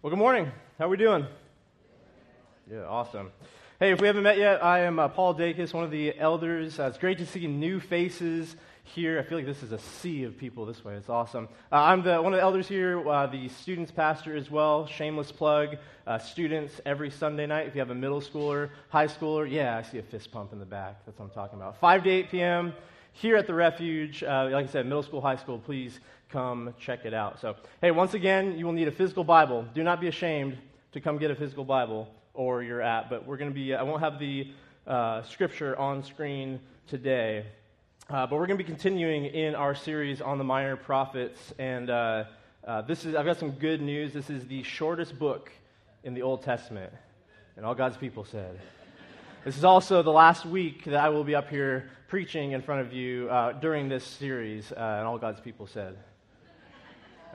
Well, good morning. How are we doing? Yeah, awesome. Hey, if we haven't met yet, I am uh, Paul Dacus, one of the elders. Uh, it's great to see new faces here. I feel like this is a sea of people this way. It's awesome. Uh, I'm the, one of the elders here, uh, the students pastor as well. Shameless plug. Uh, students every Sunday night. If you have a middle schooler, high schooler, yeah, I see a fist pump in the back. That's what I'm talking about. 5 to 8 p.m. here at the Refuge. Uh, like I said, middle school, high school, please come check it out. So, hey, once again, you will need a physical Bible. Do not be ashamed to come get a physical Bible or your app. But we're going to be, I won't have the uh, scripture on screen today. Uh, but we're going to be continuing in our series on the minor prophets. And uh, uh, this is, I've got some good news. This is the shortest book in the Old Testament. And all God's people said. This is also the last week that I will be up here preaching in front of you uh, during this series. Uh, and all God's people said.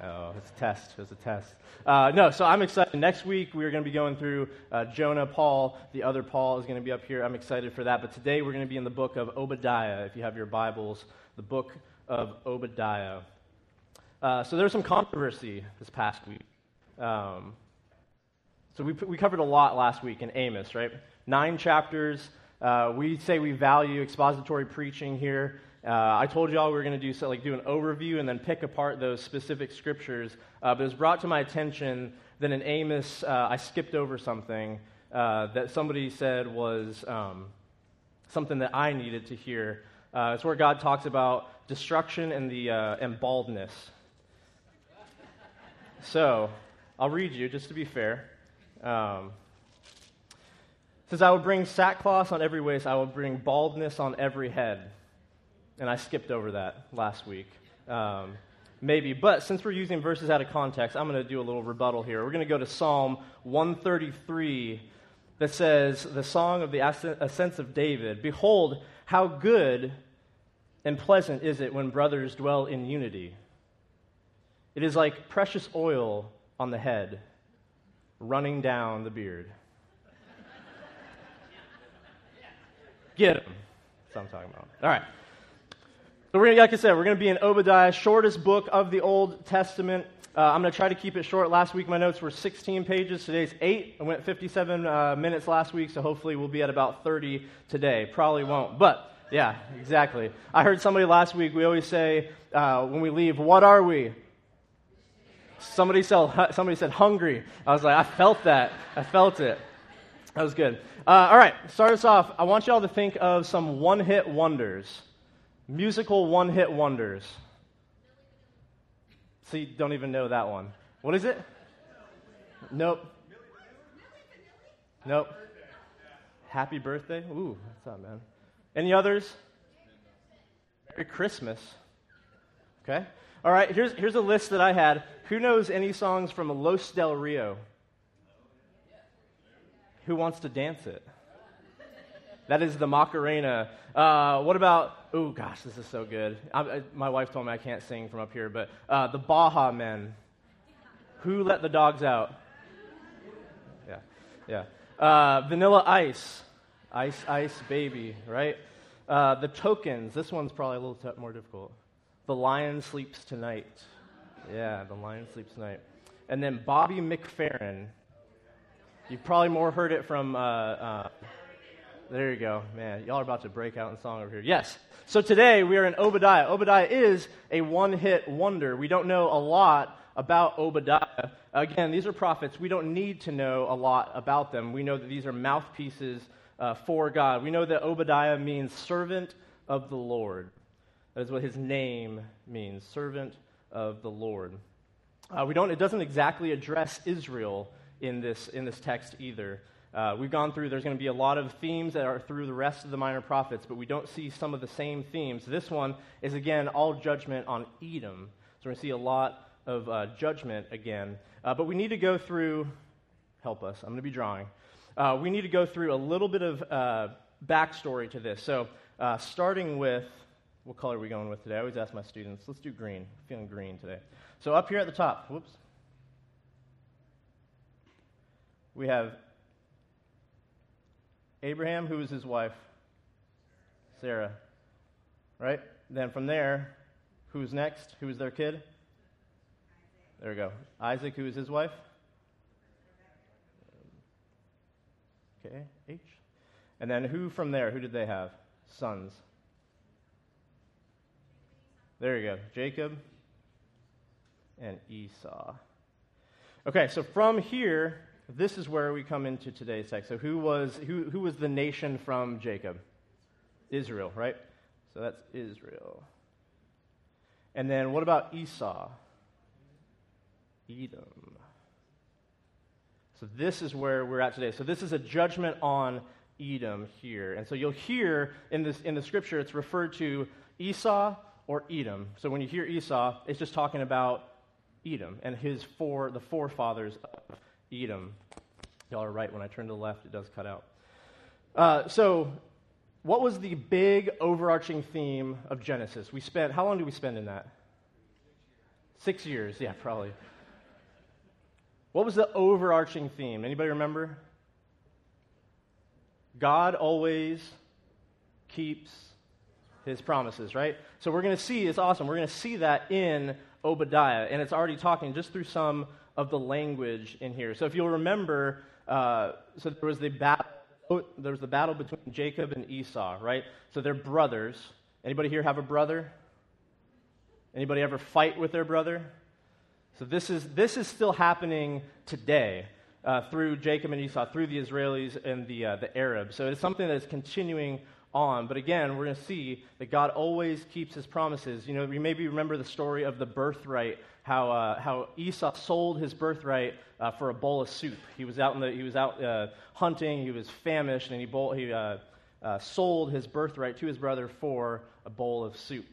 Oh, it's a test. It's a test. Uh, no, so I'm excited. Next week, we're going to be going through uh, Jonah, Paul. The other Paul is going to be up here. I'm excited for that. But today, we're going to be in the book of Obadiah. If you have your Bibles, the book of Obadiah. Uh, so there was some controversy this past week. Um, so we, we covered a lot last week in Amos, right? Nine chapters. Uh, we say we value expository preaching here. Uh, I told y'all we were going to do so, like do an overview and then pick apart those specific scriptures. Uh, but it was brought to my attention that in Amos, uh, I skipped over something uh, that somebody said was um, something that I needed to hear. Uh, it's where God talks about destruction and the and baldness. So I'll read you just to be fair. Um, says, I will bring sackcloth on every waist, I will bring baldness on every head and I skipped over that last week. Um, maybe. But since we're using verses out of context, I'm going to do a little rebuttal here. We're going to go to Psalm 133 that says, The song of the ascents of David Behold, how good and pleasant is it when brothers dwell in unity. It is like precious oil on the head, running down the beard. Get him. That's what I'm talking about. All right. So we're gonna, like I said, we're going to be in Obadiah, shortest book of the Old Testament. Uh, I'm going to try to keep it short. Last week my notes were 16 pages. Today's eight. I went 57 uh, minutes last week, so hopefully we'll be at about 30 today. Probably won't, but yeah, exactly. I heard somebody last week. We always say uh, when we leave, "What are we?" Somebody said, somebody said hungry. I was like, I felt that. I felt it. That was good. Uh, all right, start us off. I want y'all to think of some one-hit wonders musical one hit wonders. See, don't even know that one. What is it? Nope. Nope. Happy birthday? Ooh, what's up, man? Any others? Merry Christmas. Okay. All right, here's, here's a list that I had. Who knows any songs from Los Del Rio? Who wants to dance it? That is the Macarena. Uh, what about, oh gosh, this is so good. I, I, my wife told me I can't sing from up here, but uh, the Baha Men. Who let the dogs out? Yeah, yeah. Uh, vanilla Ice. Ice, Ice, Baby, right? Uh, the Tokens. This one's probably a little t- more difficult. The Lion Sleeps Tonight. Yeah, The Lion Sleeps Tonight. And then Bobby McFerrin. You've probably more heard it from uh, uh, there you go. Man, y'all are about to break out in song over here. Yes. So today we are in Obadiah. Obadiah is a one hit wonder. We don't know a lot about Obadiah. Again, these are prophets. We don't need to know a lot about them. We know that these are mouthpieces uh, for God. We know that Obadiah means servant of the Lord. That is what his name means servant of the Lord. Uh, we don't, it doesn't exactly address Israel in this, in this text either. Uh, we've gone through, there's going to be a lot of themes that are through the rest of the minor prophets, but we don't see some of the same themes. This one is, again, all judgment on Edom. So we're going to see a lot of uh, judgment again. Uh, but we need to go through, help us, I'm going to be drawing. Uh, we need to go through a little bit of uh, backstory to this. So uh, starting with, what color are we going with today? I always ask my students, let's do green. I'm feeling green today. So up here at the top, whoops. We have Abraham, who was his wife? Sarah. Right? Then from there, who's next? Who was their kid? There we go. Isaac, who was his wife? K H. And then who from there? Who did they have? Sons. There you go. Jacob and Esau. Okay, so from here, this is where we come into today's text. So who was who, who was the nation from Jacob? Israel, right? So that's Israel. And then what about Esau? Edom. So this is where we're at today. So this is a judgment on Edom here. And so you'll hear in this in the scripture it's referred to Esau or Edom. So when you hear Esau, it's just talking about Edom and his four the forefathers of Edom. Y'all are right. When I turn to the left, it does cut out. Uh, so, what was the big overarching theme of Genesis? We spent how long did we spend in that? Six years. Yeah, probably. What was the overarching theme? Anybody remember? God always keeps his promises, right? So we're going to see, it's awesome. We're going to see that in Obadiah, and it's already talking just through some of the language in here. So if you'll remember, uh, so there was the battle. There was the battle between Jacob and Esau, right? So they're brothers. Anybody here have a brother? Anybody ever fight with their brother? So this is this is still happening today uh, through Jacob and Esau, through the Israelis and the uh, the Arabs. So it's something that is continuing on. But again, we're going to see that God always keeps his promises. You know, you maybe remember the story of the birthright, how, uh, how Esau sold his birthright uh, for a bowl of soup. He was out, in the, he was out uh, hunting, he was famished, and he, bowl, he uh, uh, sold his birthright to his brother for a bowl of soup.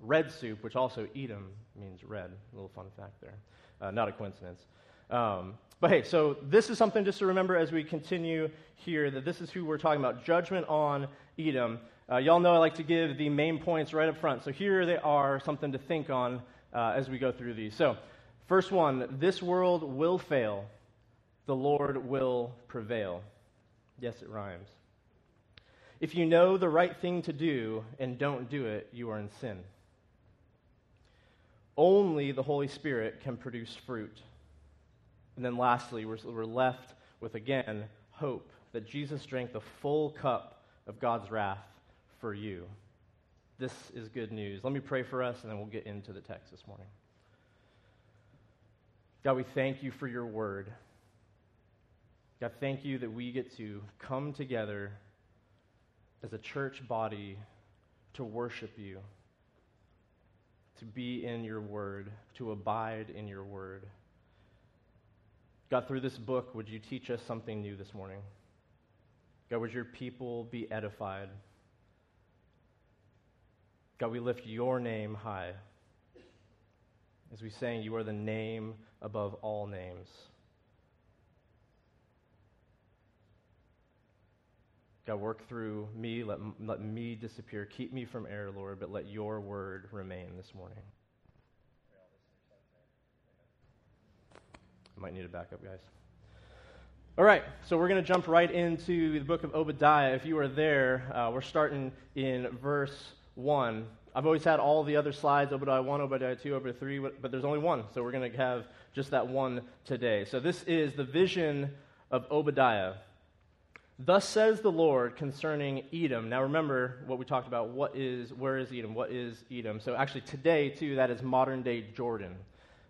Red soup, which also Edom means red. A little fun fact there. Uh, not a coincidence. Um, but hey, so this is something just to remember as we continue here that this is who we're talking about judgment on Edom. Uh, y'all know I like to give the main points right up front. So here they are, something to think on uh, as we go through these. So, first one this world will fail, the Lord will prevail. Yes, it rhymes. If you know the right thing to do and don't do it, you are in sin. Only the Holy Spirit can produce fruit. And then lastly, we're, we're left with, again, hope that Jesus drank the full cup of God's wrath for you. This is good news. Let me pray for us, and then we'll get into the text this morning. God, we thank you for your word. God, thank you that we get to come together as a church body to worship you, to be in your word, to abide in your word. God, through this book, would you teach us something new this morning? God, would your people be edified? God, we lift your name high. As we sang, you are the name above all names. God, work through me. Let, let me disappear. Keep me from error, Lord, but let your word remain this morning. I might need a backup, guys. All right, so we're going to jump right into the book of Obadiah. If you are there, uh, we're starting in verse 1. I've always had all the other slides, Obadiah 1, Obadiah 2, Obadiah 3, but there's only one, so we're going to have just that one today. So this is the vision of Obadiah. Thus says the Lord concerning Edom. Now remember what we talked about. What is, where is Edom? What is Edom? So actually today, too, that is modern day Jordan,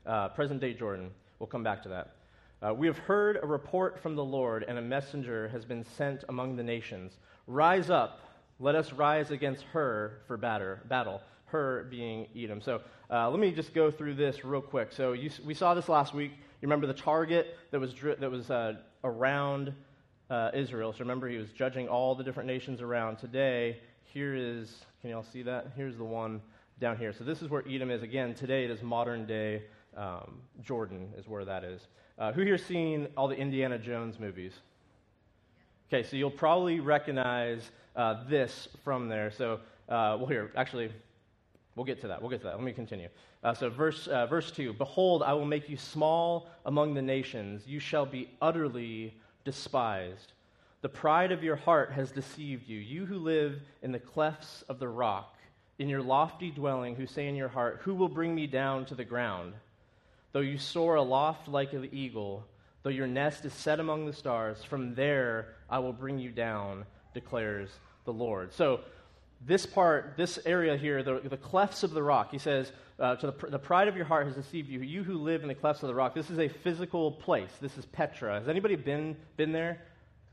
uh, present day Jordan. We'll come back to that. Uh, we have heard a report from the Lord, and a messenger has been sent among the nations. Rise up, let us rise against her for batter, battle, her being Edom. So uh, let me just go through this real quick. So you, we saw this last week. You remember the target that was, that was uh, around uh, Israel. So remember, he was judging all the different nations around. Today, here is, can you all see that? Here's the one down here. So this is where Edom is. Again, today it is modern day um, Jordan, is where that is. Uh, who here seen all the Indiana Jones movies? Okay, so you'll probably recognize uh, this from there. So, uh, well, here, actually, we'll get to that. We'll get to that. Let me continue. Uh, so, verse, uh, verse 2 Behold, I will make you small among the nations, you shall be utterly despised. The pride of your heart has deceived you, you who live in the clefts of the rock, in your lofty dwelling, who say in your heart, Who will bring me down to the ground? Though you soar aloft like an eagle, Though your nest is set among the stars, from there I will bring you down, declares the Lord. So, this part, this area here, the, the clefts of the rock, he says, uh, to the, the pride of your heart has deceived you. You who live in the clefts of the rock. This is a physical place. This is Petra. Has anybody been, been there?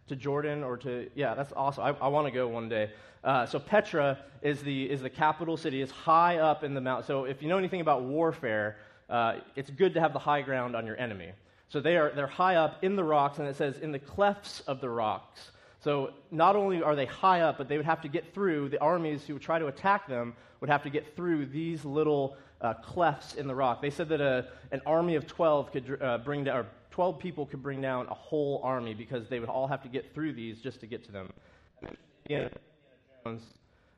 To Jordan or to, yeah, that's awesome. I, I want to go one day. Uh, so Petra is the, is the capital city. It's high up in the mountain. So if you know anything about warfare, uh, it's good to have the high ground on your enemy. So they are, they're high up in the rocks, and it says in the clefts of the rocks. So not only are they high up, but they would have to get through, the armies who would try to attack them would have to get through these little uh, clefts in the rock. They said that a, an army of 12 could uh, bring down, or 12 people could bring down a whole army because they would all have to get through these just to get to them.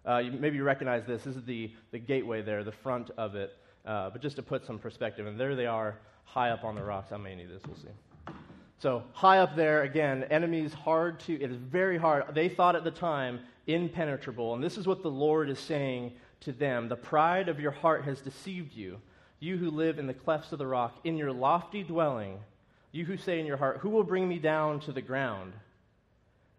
Uh, you, maybe you recognize this. This is the, the gateway there, the front of it. Uh, but just to put some perspective, and there they are high up on the rocks. I may need this, we'll see. So, high up there, again, enemies hard to, it is very hard. They thought at the time impenetrable. And this is what the Lord is saying to them The pride of your heart has deceived you, you who live in the clefts of the rock, in your lofty dwelling, you who say in your heart, Who will bring me down to the ground?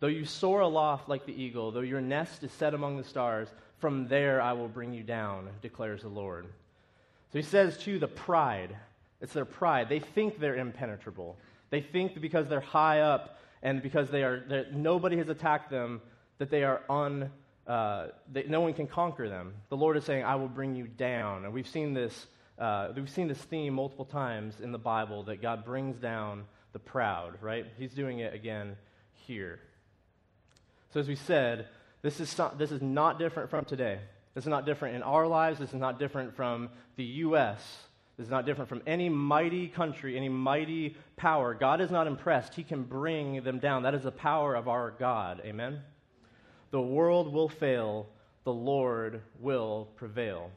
Though you soar aloft like the eagle, though your nest is set among the stars, from there I will bring you down, declares the Lord. So he says to the pride, it's their pride. They think they're impenetrable. They think because they're high up and because they are, nobody has attacked them, that they are un, uh, that no one can conquer them. The Lord is saying, I will bring you down. And we've seen this, uh, we've seen this theme multiple times in the Bible that God brings down the proud, right? He's doing it again here. So, as we said, this is, this is not different from today. This is not different in our lives. This is not different from the U.S. Is not different from any mighty country, any mighty power. God is not impressed. He can bring them down. That is the power of our God. Amen? The world will fail, the Lord will prevail.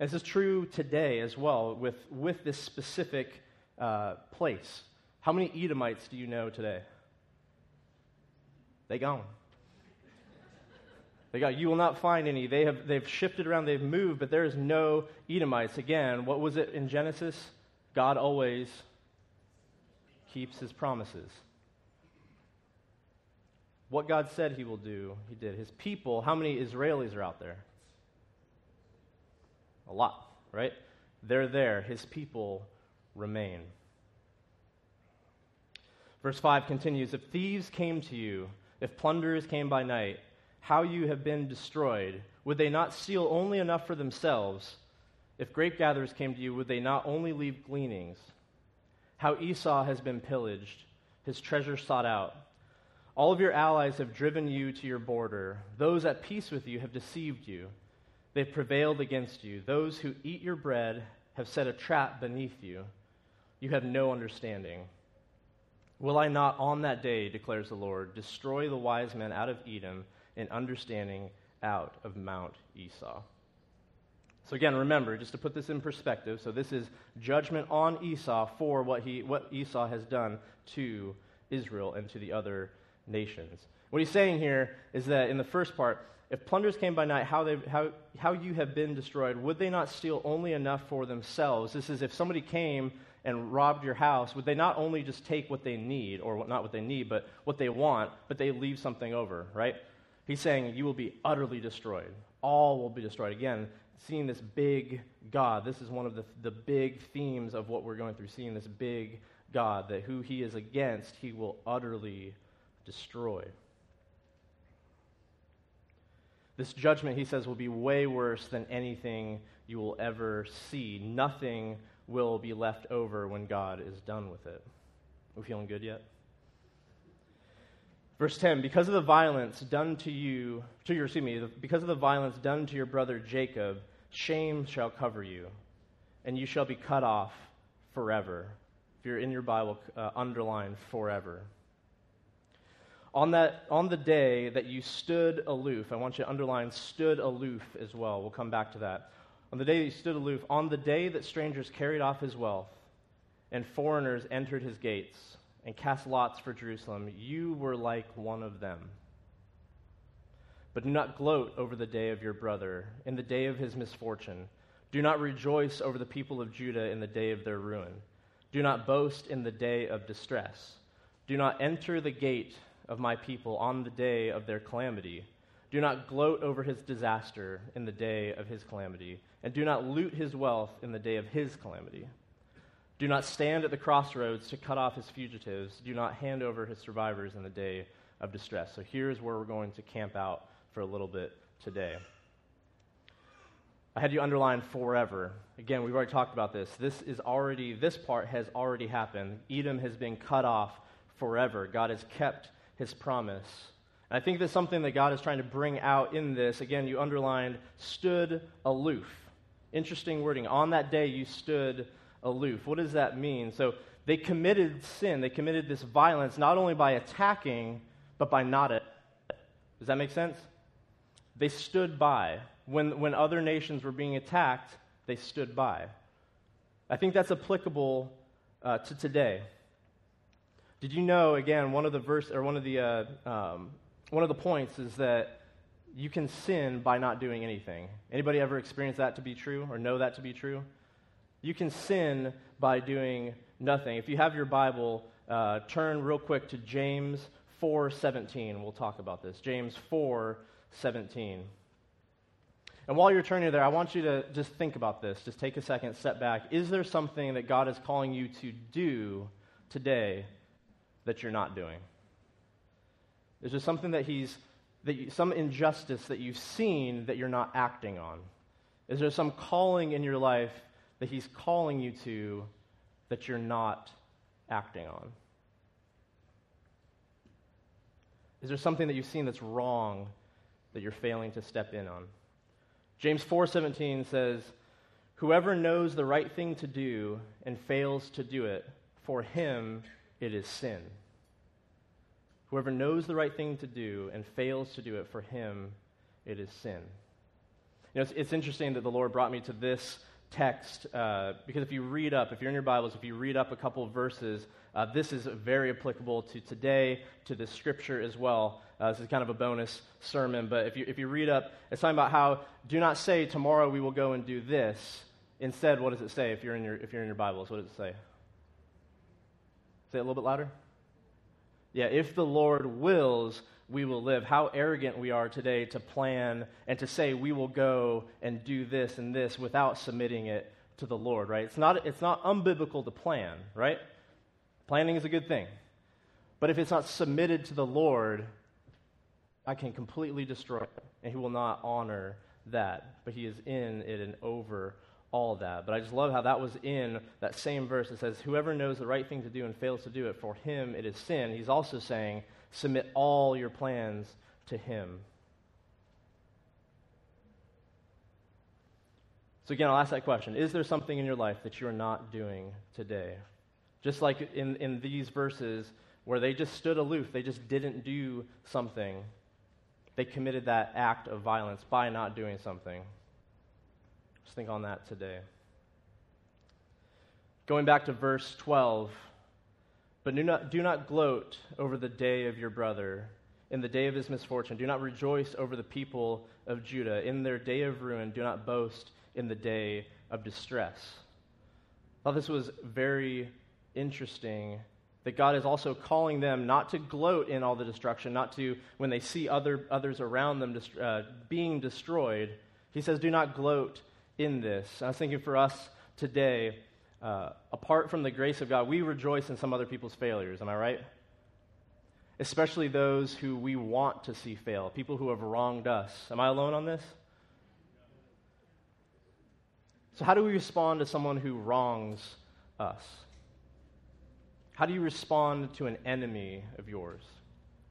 And this is true today as well with, with this specific uh, place. How many Edomites do you know today? They gone. They got, you will not find any. They have, they've shifted around, they've moved, but there is no Edomites. Again, what was it in Genesis? God always keeps his promises. What God said he will do, he did. His people, how many Israelis are out there? A lot, right? They're there. His people remain. Verse 5 continues If thieves came to you, if plunderers came by night, how you have been destroyed, would they not steal only enough for themselves? If grape gatherers came to you, would they not only leave gleanings? How Esau has been pillaged, his treasure sought out. All of your allies have driven you to your border. Those at peace with you have deceived you. They've prevailed against you. Those who eat your bread have set a trap beneath you. You have no understanding. Will I not on that day, declares the Lord, destroy the wise men out of Edom? And understanding out of Mount Esau. So again, remember, just to put this in perspective, so this is judgment on Esau for what, he, what Esau has done to Israel and to the other nations. What he's saying here is that in the first part, if plunders came by night, how, they, how, how you have been destroyed, would they not steal only enough for themselves? This is if somebody came and robbed your house, would they not only just take what they need, or not what they need, but what they want, but they leave something over, right? He's saying you will be utterly destroyed. All will be destroyed. Again, seeing this big God. This is one of the, the big themes of what we're going through, seeing this big God, that who he is against, he will utterly destroy. This judgment, he says, will be way worse than anything you will ever see. Nothing will be left over when God is done with it. Are we feeling good yet? Verse 10 Because of the violence done to you, to your, excuse me, because of the violence done to your brother Jacob, shame shall cover you, and you shall be cut off forever. If you're in your Bible, uh, underline forever. On, that, on the day that you stood aloof, I want you to underline stood aloof as well. We'll come back to that. On the day that you stood aloof, on the day that strangers carried off his wealth and foreigners entered his gates, and cast lots for Jerusalem, you were like one of them. But do not gloat over the day of your brother, in the day of his misfortune. Do not rejoice over the people of Judah in the day of their ruin. Do not boast in the day of distress. Do not enter the gate of my people on the day of their calamity. Do not gloat over his disaster in the day of his calamity, and do not loot his wealth in the day of his calamity. Do not stand at the crossroads to cut off his fugitives. Do not hand over his survivors in the day of distress. So here's where we're going to camp out for a little bit today. I had you underline forever. Again, we've already talked about this. This is already, this part has already happened. Edom has been cut off forever. God has kept his promise. And I think that's something that God is trying to bring out in this. Again, you underlined stood aloof. Interesting wording. On that day, you stood aloof. What does that mean? So they committed sin. They committed this violence not only by attacking, but by not it. Does that make sense? They stood by. When, when other nations were being attacked, they stood by. I think that's applicable uh, to today. Did you know, again, one of the verse, or one of the, uh, um, one of the points is that you can sin by not doing anything. Anybody ever experienced that to be true or know that to be true? You can sin by doing nothing. If you have your Bible, uh, turn real quick to James 4:17. We'll talk about this. James 4:17. And while you're turning there, I want you to just think about this. Just take a second, step back. Is there something that God is calling you to do today that you're not doing? Is there something that He's, that you, some injustice that you've seen that you're not acting on? Is there some calling in your life that He's calling you to that you're not acting on? Is there something that you've seen that's wrong that you're failing to step in on? James 4:17 says, "Whoever knows the right thing to do and fails to do it, for him it is sin." Whoever knows the right thing to do and fails to do it, for him it is sin. You know, it's, it's interesting that the Lord brought me to this text uh, because if you read up, if you're in your Bibles, if you read up a couple verses, uh, this is very applicable to today, to the scripture as well. Uh, this is kind of a bonus sermon, but if you, if you read up, it's talking about how do not say, tomorrow we will go and do this. Instead, what does it say if you're in your, if you're in your Bibles? What does it say? Say it a little bit louder. Yeah, if the Lord wills, we will live. How arrogant we are today to plan and to say we will go and do this and this without submitting it to the Lord, right? It's not, it's not unbiblical to plan, right? Planning is a good thing. But if it's not submitted to the Lord, I can completely destroy it, and He will not honor that. But He is in it and over all that. But I just love how that was in that same verse. It says, Whoever knows the right thing to do and fails to do it, for him it is sin. He's also saying, Submit all your plans to Him. So, again, I'll ask that question Is there something in your life that you're not doing today? Just like in, in these verses where they just stood aloof, they just didn't do something. They committed that act of violence by not doing something. Just think on that today. Going back to verse 12, but do not, do not gloat over the day of your brother, in the day of his misfortune. Do not rejoice over the people of Judah. In their day of ruin, do not boast in the day of distress. I thought this was very interesting that God is also calling them not to gloat in all the destruction, not to, when they see other, others around them uh, being destroyed, He says, do not gloat in this. I was thinking for us today, uh, apart from the grace of God, we rejoice in some other people's failures. Am I right? Especially those who we want to see fail, people who have wronged us. Am I alone on this? So, how do we respond to someone who wrongs us? How do you respond to an enemy of yours?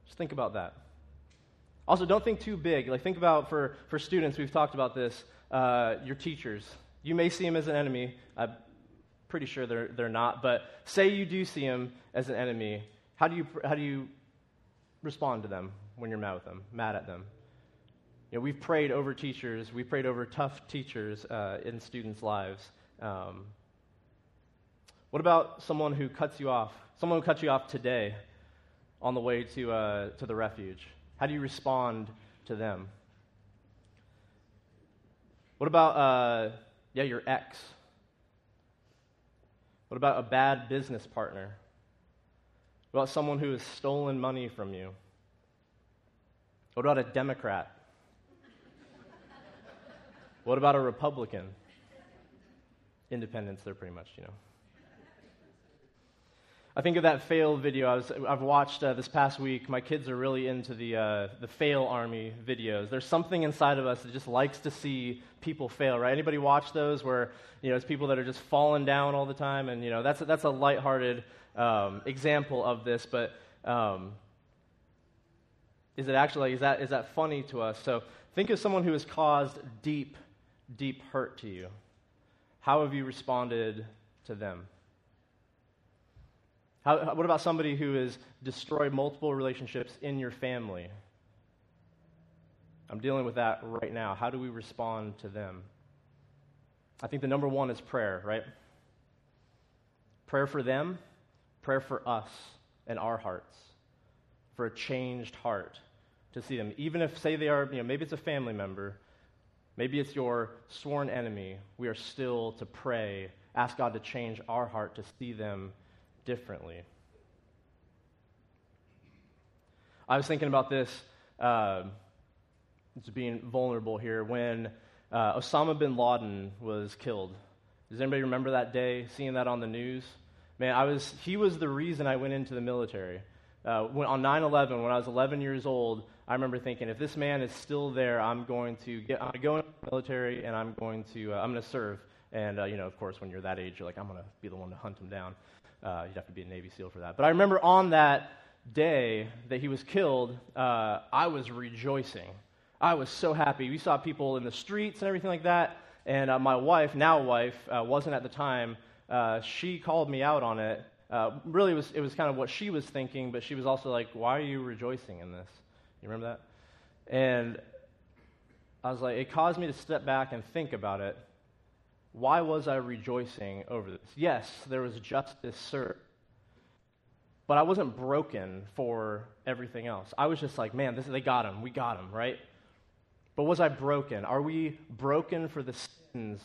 Just think about that. Also, don't think too big. Like, think about for, for students, we've talked about this, uh, your teachers. You may see them as an enemy. I'm pretty sure they're, they're not. But say you do see them as an enemy. How do you, how do you respond to them when you're mad with them, mad at them? You know, we've prayed over teachers. We've prayed over tough teachers uh, in students' lives. Um, what about someone who cuts you off? Someone who cuts you off today on the way to, uh, to the refuge? How do you respond to them? What about, uh, yeah, your ex? What about a bad business partner? What about someone who has stolen money from you? What about a Democrat? what about a Republican? Independents, they're pretty much, you know. I think of that fail video I was, I've watched uh, this past week. My kids are really into the, uh, the FailArmy videos. There's something inside of us that just likes to see people fail, right? Anybody watch those where, you know, it's people that are just falling down all the time? And, you know, that's, a, that's a lighthearted um, example of this, but um, is it actually, is that, is that funny to us? So think of someone who has caused deep, deep hurt to you. How have you responded to them? How, what about somebody who has destroyed multiple relationships in your family? I'm dealing with that right now. How do we respond to them? I think the number one is prayer, right? Prayer for them, prayer for us and our hearts, for a changed heart to see them. Even if, say, they are, you know, maybe it's a family member, maybe it's your sworn enemy, we are still to pray, ask God to change our heart to see them differently. I was thinking about this, uh, just being vulnerable here, when uh, Osama bin Laden was killed. Does anybody remember that day, seeing that on the news? Man, I was, he was the reason I went into the military. Uh, when, on 9 11, when I was 11 years old, I remember thinking, if this man is still there, I'm going to get, I'm going go into the military and I'm going to, uh, I'm going to serve. And, uh, you know, of course, when you're that age, you're like, I'm going to be the one to hunt him down. Uh, you'd have to be a Navy SEAL for that. But I remember on that day that he was killed, uh, I was rejoicing. I was so happy. We saw people in the streets and everything like that. And uh, my wife, now wife, uh, wasn't at the time. Uh, she called me out on it. Uh, really, it was, it was kind of what she was thinking, but she was also like, Why are you rejoicing in this? You remember that? And I was like, It caused me to step back and think about it. Why was I rejoicing over this? Yes, there was justice served. But I wasn't broken for everything else. I was just like, man, this, they got him. We got him, right? But was I broken? Are we broken for the sins?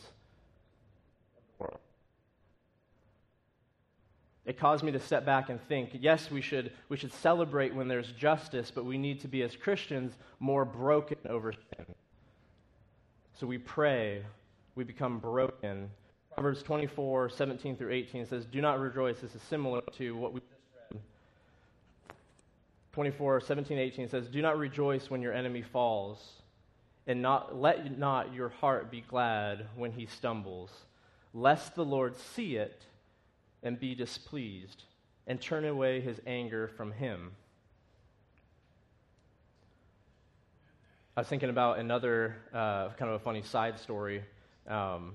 It caused me to step back and think yes, we should, we should celebrate when there's justice, but we need to be, as Christians, more broken over sin. So we pray we become broken. Proverbs 24, 17 through 18 says, Do not rejoice. This is similar to what we just read. 24, 17, 18 says, Do not rejoice when your enemy falls, and not, let not your heart be glad when he stumbles, lest the Lord see it and be displeased, and turn away his anger from him. I was thinking about another uh, kind of a funny side story. Um,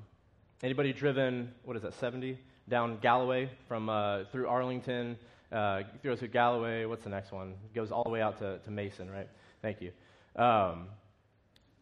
anybody driven, what is that, 70? Down Gallaway from uh, through Arlington, uh, through Gallaway. What's the next one? Goes all the way out to, to Mason, right? Thank you. Um,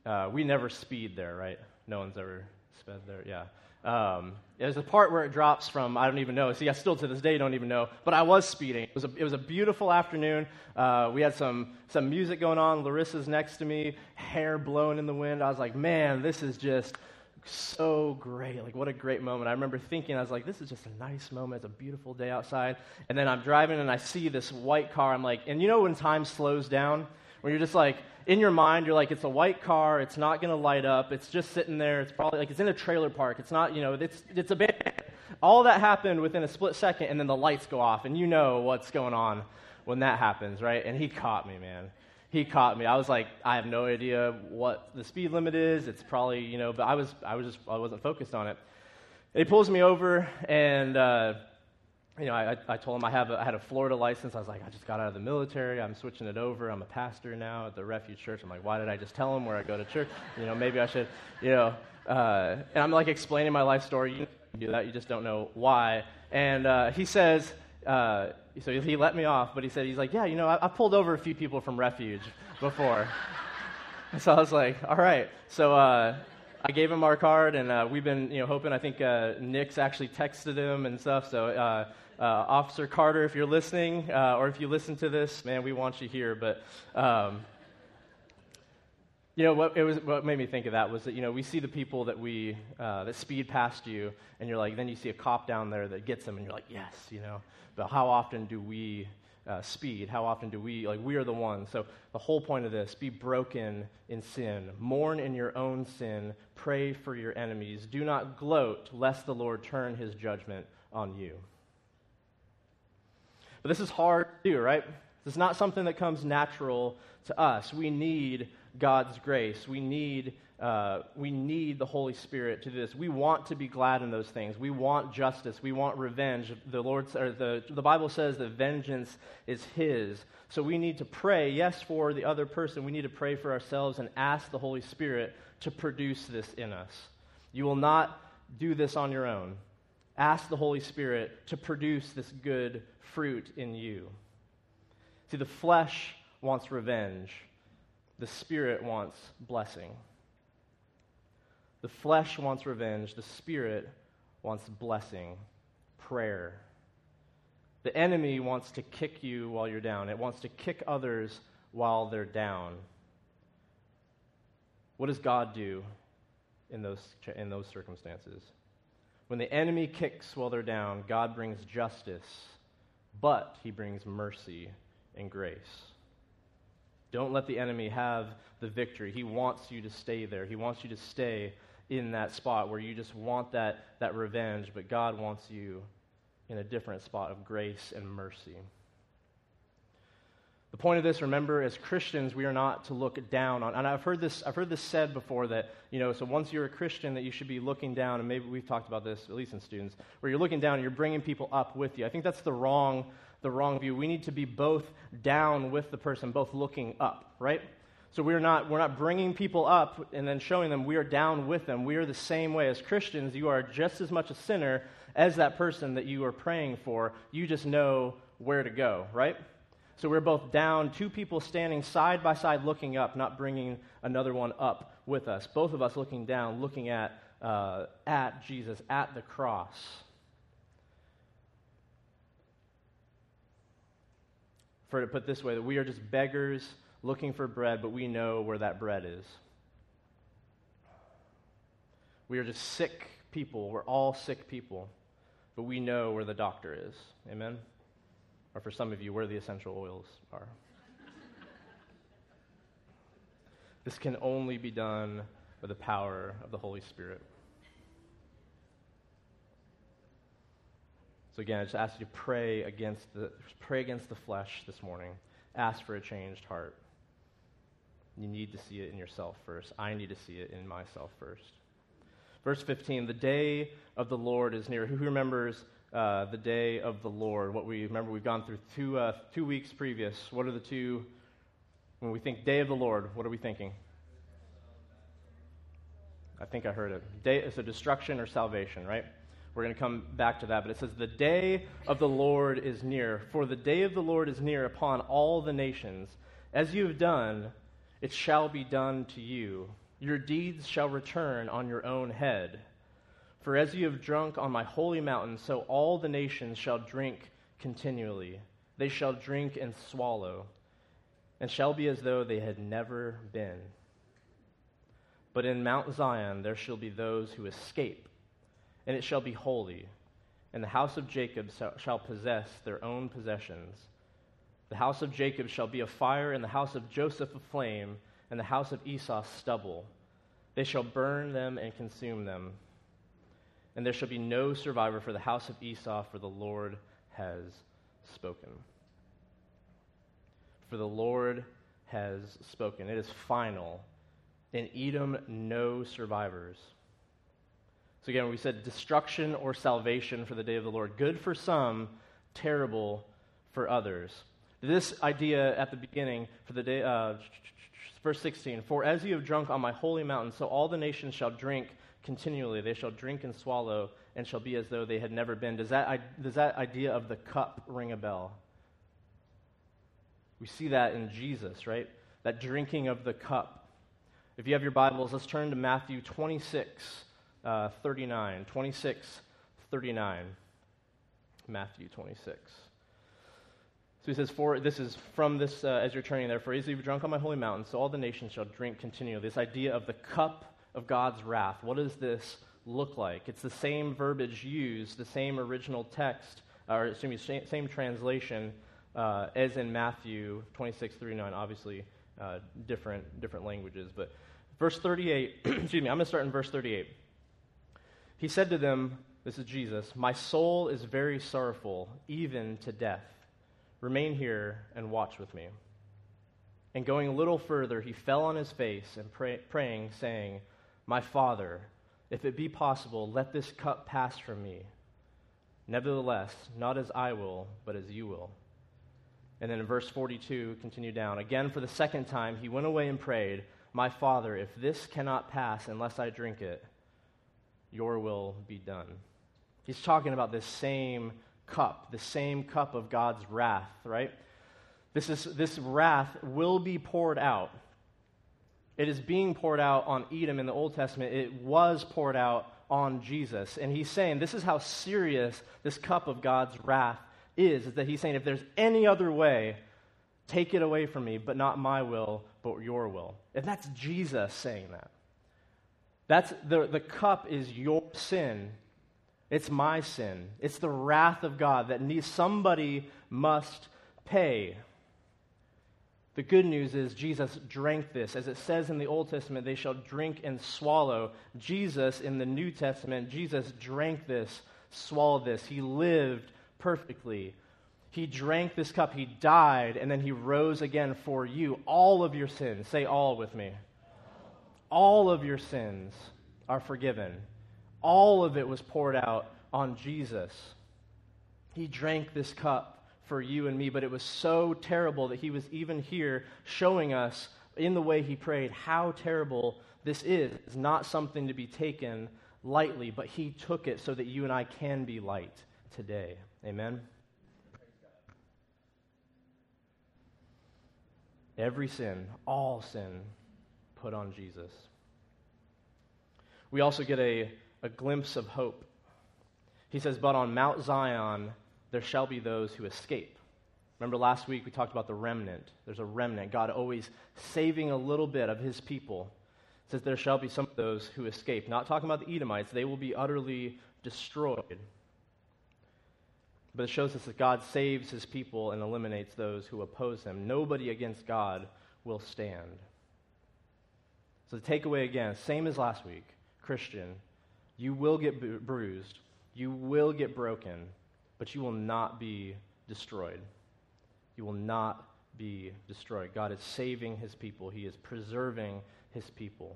uh, we never speed there, right? No one's ever sped there, yeah. Um, there's a part where it drops from, I don't even know. See, I still to this day don't even know. But I was speeding. It was a, it was a beautiful afternoon. Uh, we had some, some music going on. Larissa's next to me, hair blowing in the wind. I was like, man, this is just so great. Like, what a great moment. I remember thinking, I was like, this is just a nice moment. It's a beautiful day outside. And then I'm driving and I see this white car. I'm like, and you know when time slows down? When you're just like, in your mind, you're like, it's a white car. It's not going to light up. It's just sitting there. It's probably like it's in a trailer park. It's not, you know, it's, it's a bit. All that happened within a split second, and then the lights go off, and you know what's going on when that happens, right? And he caught me, man he caught me. I was like, I have no idea what the speed limit is. It's probably, you know, but I was, I was just, I wasn't focused on it. And he pulls me over, and uh, you know, I, I told him I have, a, I had a Florida license. I was like, I just got out of the military. I'm switching it over. I'm a pastor now at the Refuge Church. I'm like, why did I just tell him where I go to church? You know, maybe I should, you know. Uh, and I'm like explaining my life story. You do that. You just don't know why. And uh, he says. Uh, so he let me off, but he said, he's like, yeah, you know, I, I pulled over a few people from Refuge before. so I was like, all right. So uh, I gave him our card, and uh, we've been, you know, hoping. I think uh, Nick's actually texted him and stuff. So uh, uh, Officer Carter, if you're listening, or if you listen to this, man, we want you here. But um, You know, what, it was, what made me think of that was that, you know, we see the people that we, uh, that speed past you, and you're like, then you see a cop down there that gets them, and you're like, yes, you know. But how often do we uh, speed? How often do we, like, we are the ones. So the whole point of this be broken in sin, mourn in your own sin, pray for your enemies. Do not gloat, lest the Lord turn his judgment on you. But this is hard to do, right? This is not something that comes natural to us. We need God's grace. We need, uh, we need the Holy Spirit to do this. We want to be glad in those things. We want justice. We want revenge. The, Lord, or the, the Bible says that vengeance is His. So we need to pray, yes, for the other person. We need to pray for ourselves and ask the Holy Spirit to produce this in us. You will not do this on your own. Ask the Holy Spirit to produce this good fruit in you. See, the flesh wants revenge the Spirit wants blessing. The flesh wants revenge. The Spirit wants blessing, prayer. The enemy wants to kick you while you're down, it wants to kick others while they're down. What does God do in those, in those circumstances? When the enemy kicks while they're down, God brings justice, but he brings mercy and grace. Don't let the enemy have the victory. He wants you to stay there. He wants you to stay in that spot where you just want that, that revenge, but God wants you in a different spot of grace and mercy. The point of this, remember, as Christians, we are not to look down on. And I've heard this, I've heard this said before that, you know, so once you're a Christian, that you should be looking down, and maybe we've talked about this, at least in students, where you're looking down and you're bringing people up with you. I think that's the wrong the wrong view. We need to be both down with the person, both looking up, right? So we're not, we're not bringing people up and then showing them we are down with them. We are the same way. As Christians, you are just as much a sinner as that person that you are praying for. You just know where to go, right? So we're both down, two people standing side by side looking up, not bringing another one up with us. Both of us looking down, looking at, uh, at Jesus, at the cross. For to put this way, that we are just beggars looking for bread, but we know where that bread is. We are just sick people. We're all sick people, but we know where the doctor is. Amen? Or for some of you, where the essential oils are. this can only be done by the power of the Holy Spirit. So again, I just ask you to pray against the pray against the flesh this morning. Ask for a changed heart. You need to see it in yourself first. I need to see it in myself first. Verse 15, the day of the Lord is near. Who remembers uh, the day of the Lord? What we remember, we've gone through two, uh, two weeks previous. What are the two? When we think day of the Lord, what are we thinking? I think I heard it. Day, a destruction or salvation, right? We're going to come back to that, but it says, The day of the Lord is near. For the day of the Lord is near upon all the nations. As you have done, it shall be done to you. Your deeds shall return on your own head. For as you have drunk on my holy mountain, so all the nations shall drink continually. They shall drink and swallow, and shall be as though they had never been. But in Mount Zion there shall be those who escape and it shall be holy. And the house of Jacob shall possess their own possessions. The house of Jacob shall be a fire, and the house of Joseph a flame, and the house of Esau stubble. They shall burn them and consume them. And there shall be no survivor for the house of Esau, for the Lord has spoken. For the Lord has spoken. It is final. In Edom, no survivors. So again, we said destruction or salvation for the day of the Lord. Good for some, terrible for others. This idea at the beginning for the day, uh, verse 16 For as you have drunk on my holy mountain, so all the nations shall drink continually. They shall drink and swallow, and shall be as though they had never been. Does that, does that idea of the cup ring a bell? We see that in Jesus, right? That drinking of the cup. If you have your Bibles, let's turn to Matthew 26 uh, 39, 26, 39. Matthew 26. So he says, For this is from this, uh, as you're turning there, for as you've drunk on my holy mountain, so all the nations shall drink continually. This idea of the cup of God's wrath. What does this look like? It's the same verbiage used, the same original text, or excuse me, same translation uh, as in Matthew 26, 39, obviously uh, different, different languages. But verse 38, excuse me, I'm going to start in verse 38. He said to them, This is Jesus, My soul is very sorrowful, even to death. Remain here and watch with me. And going a little further, he fell on his face and pray, praying, saying, My Father, if it be possible, let this cup pass from me. Nevertheless, not as I will, but as you will. And then in verse 42, continue down. Again, for the second time, he went away and prayed, My Father, if this cannot pass unless I drink it, your will be done. He's talking about this same cup, the same cup of God's wrath, right? This, is, this wrath will be poured out. It is being poured out on Edom in the Old Testament. It was poured out on Jesus. And he's saying this is how serious this cup of God's wrath is, is that he's saying if there's any other way, take it away from me, but not my will, but your will. And that's Jesus saying that. That's the, the cup is your sin. It's my sin. It's the wrath of God that needs, somebody must pay. The good news is Jesus drank this. As it says in the Old Testament, they shall drink and swallow. Jesus, in the New Testament, Jesus drank this, swallowed this. He lived perfectly. He drank this cup, he died, and then he rose again for you. All of your sins, say all with me. All of your sins are forgiven. All of it was poured out on Jesus. He drank this cup for you and me, but it was so terrible that he was even here showing us in the way he prayed how terrible this is. It's not something to be taken lightly, but he took it so that you and I can be light today. Amen? Every sin, all sin, put on Jesus. We also get a, a glimpse of hope. He says, But on Mount Zion there shall be those who escape. Remember last week we talked about the remnant. There's a remnant. God always saving a little bit of his people. It says there shall be some of those who escape. Not talking about the Edomites, they will be utterly destroyed. But it shows us that God saves his people and eliminates those who oppose him. Nobody against God will stand. So the takeaway again, same as last week Christian, you will get bruised, you will get broken, but you will not be destroyed. You will not be destroyed. God is saving his people, he is preserving his people.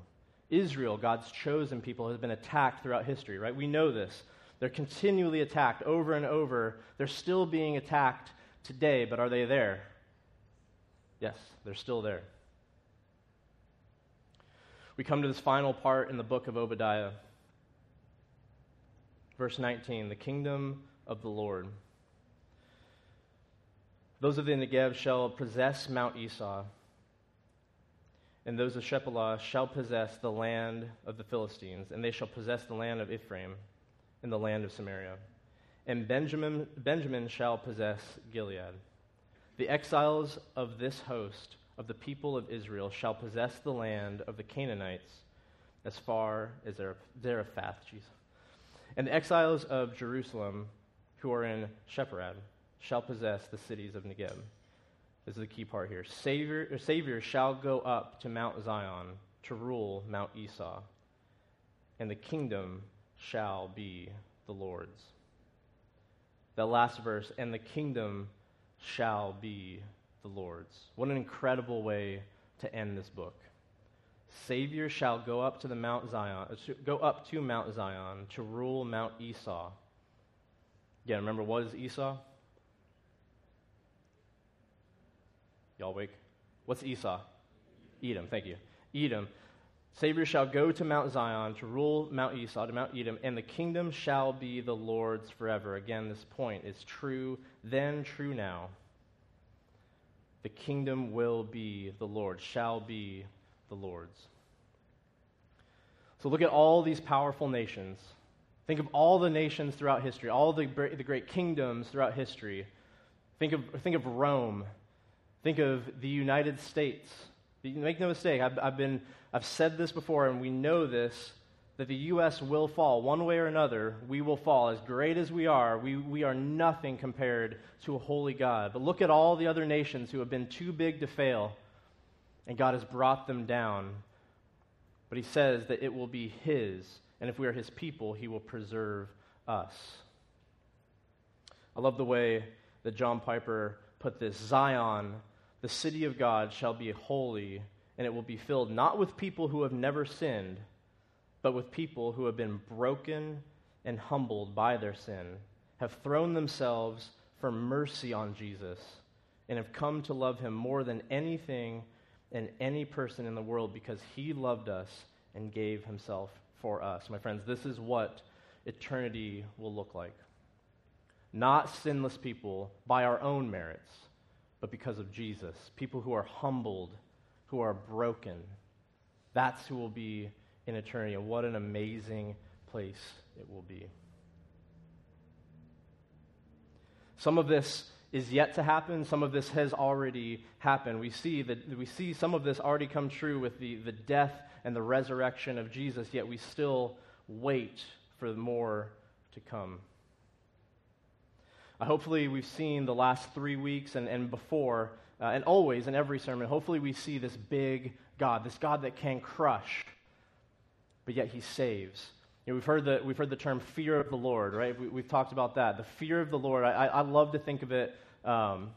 Israel, God's chosen people, has been attacked throughout history, right? We know this. They're continually attacked over and over. They're still being attacked today, but are they there? Yes, they're still there. We come to this final part in the book of Obadiah. Verse 19 The kingdom of the Lord. Those of the Negev shall possess Mount Esau, and those of Shephelah shall possess the land of the Philistines, and they shall possess the land of Ephraim and the land of Samaria. And Benjamin, Benjamin shall possess Gilead. The exiles of this host of the people of Israel shall possess the land of the Canaanites as far as Zarephath. Jesus. And the exiles of Jerusalem who are in Sepharad shall possess the cities of Negeb. This is the key part here. Savior, Savior shall go up to Mount Zion to rule Mount Esau, and the kingdom shall be the Lord's. That last verse, and the kingdom shall be the Lord's. What an incredible way to end this book. Savior shall go up to the Mount Zion, uh, go up to Mount Zion to rule Mount Esau. Again, remember what is Esau? Y'all wake? What's Esau? Edom, thank you. Edom. Savior shall go to Mount Zion to rule Mount Esau, to Mount Edom, and the kingdom shall be the Lord's forever. Again, this point is true then, true now. The kingdom will be the Lord, shall be the Lord's. So look at all these powerful nations. Think of all the nations throughout history, all the, the great kingdoms throughout history. Think of, think of Rome. Think of the United States. Make no mistake, I've, I've, been, I've said this before, and we know this that the U.S. will fall. One way or another, we will fall. As great as we are, we, we are nothing compared to a holy God. But look at all the other nations who have been too big to fail, and God has brought them down. But He says that it will be His, and if we are His people, He will preserve us. I love the way that John Piper put this Zion, the city of God, shall be holy, and it will be filled not with people who have never sinned but with people who have been broken and humbled by their sin, have thrown themselves for mercy on Jesus, and have come to love him more than anything and any person in the world because he loved us and gave himself for us. My friends, this is what eternity will look like. Not sinless people by our own merits, but because of Jesus. People who are humbled, who are broken. That's who will be in eternity. And what an amazing place it will be. Some of this is yet to happen. Some of this has already happened. We see that we see some of this already come true with the, the death and the resurrection of Jesus, yet we still wait for more to come. Uh, hopefully, we've seen the last three weeks and, and before, uh, and always in every sermon, hopefully, we see this big God, this God that can crush but yet he saves. You know, we've, heard the, we've heard the term fear of the Lord, right? We, have talked about that. The fear of the Lord, I, I love to think of it. Um,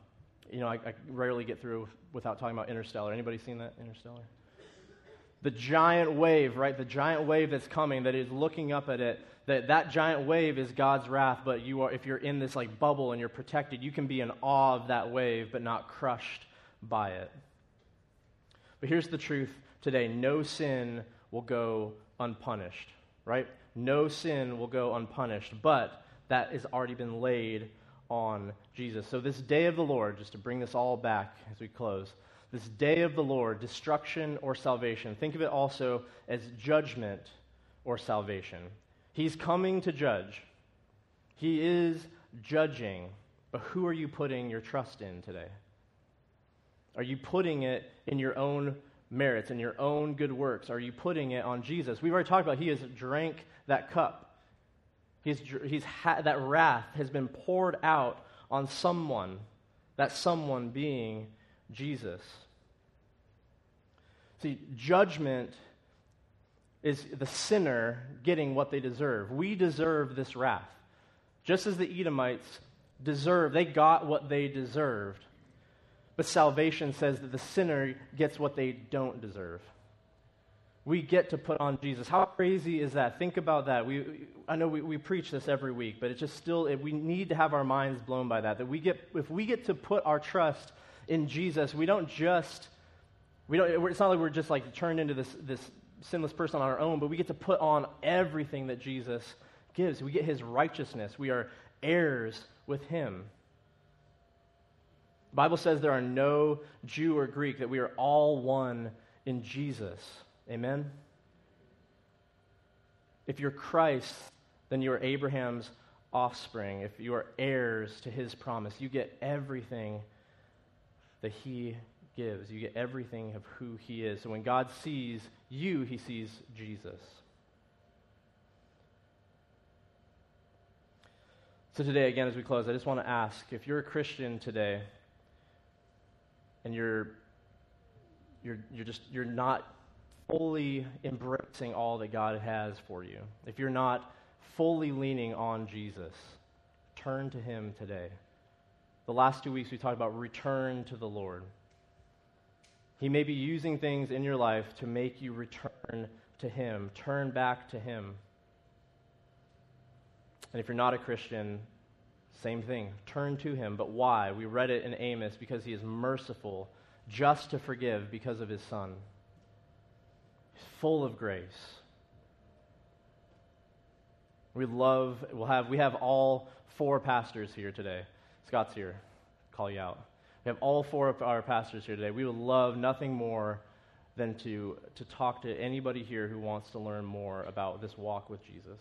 you know, I, I, rarely get through without talking about Interstellar. Anybody seen that, Interstellar? The giant wave, right? The giant wave that's coming, that is looking up at it. That that giant wave is God's wrath, but you are, if you're in this like bubble and you're protected, you can be in awe of that wave, but not crushed by it. But here's the truth today: no sin will go unpunished, right? No sin will go unpunished, but that has already been laid on Jesus. So, this day of the Lord, just to bring this all back as we close, this day of the Lord, destruction or salvation, think of it also as judgment or salvation. He's coming to judge, He is judging. But who are you putting your trust in today? Are you putting it in your own merits and your own good works? Are you putting it on Jesus? We've already talked about he has drank that cup. He's, he's ha- that wrath has been poured out on someone, that someone being Jesus. See, judgment is the sinner getting what they deserve. We deserve this wrath. Just as the Edomites deserve, they got what they deserved. But salvation says that the sinner gets what they don't deserve. We get to put on Jesus. How crazy is that? Think about that. We, I know we, we preach this every week, but it's just still, we need to have our minds blown by that. That we get, if we get to put our trust in Jesus, we don't just, we don't, it's not like we're just like turned into this, this sinless person on our own, but we get to put on everything that Jesus gives. We get his righteousness. We are heirs with him. The Bible says there are no Jew or Greek, that we are all one in Jesus. Amen? If you're Christ, then you are Abraham's offspring. If you are heirs to his promise, you get everything that he gives. You get everything of who he is. So when God sees you, he sees Jesus. So today, again, as we close, I just want to ask if you're a Christian today, and you're, you're, you're just, you're not fully embracing all that God has for you, if you're not fully leaning on Jesus, turn to Him today. The last two weeks we talked about return to the Lord. He may be using things in your life to make you return to Him, turn back to Him. And if you're not a Christian, same thing. Turn to him. But why? We read it in Amos because he is merciful, just to forgive because of his son. He's full of grace. We love, we'll have, we have all four pastors here today. Scott's here. Call you out. We have all four of our pastors here today. We would love nothing more than to, to talk to anybody here who wants to learn more about this walk with Jesus.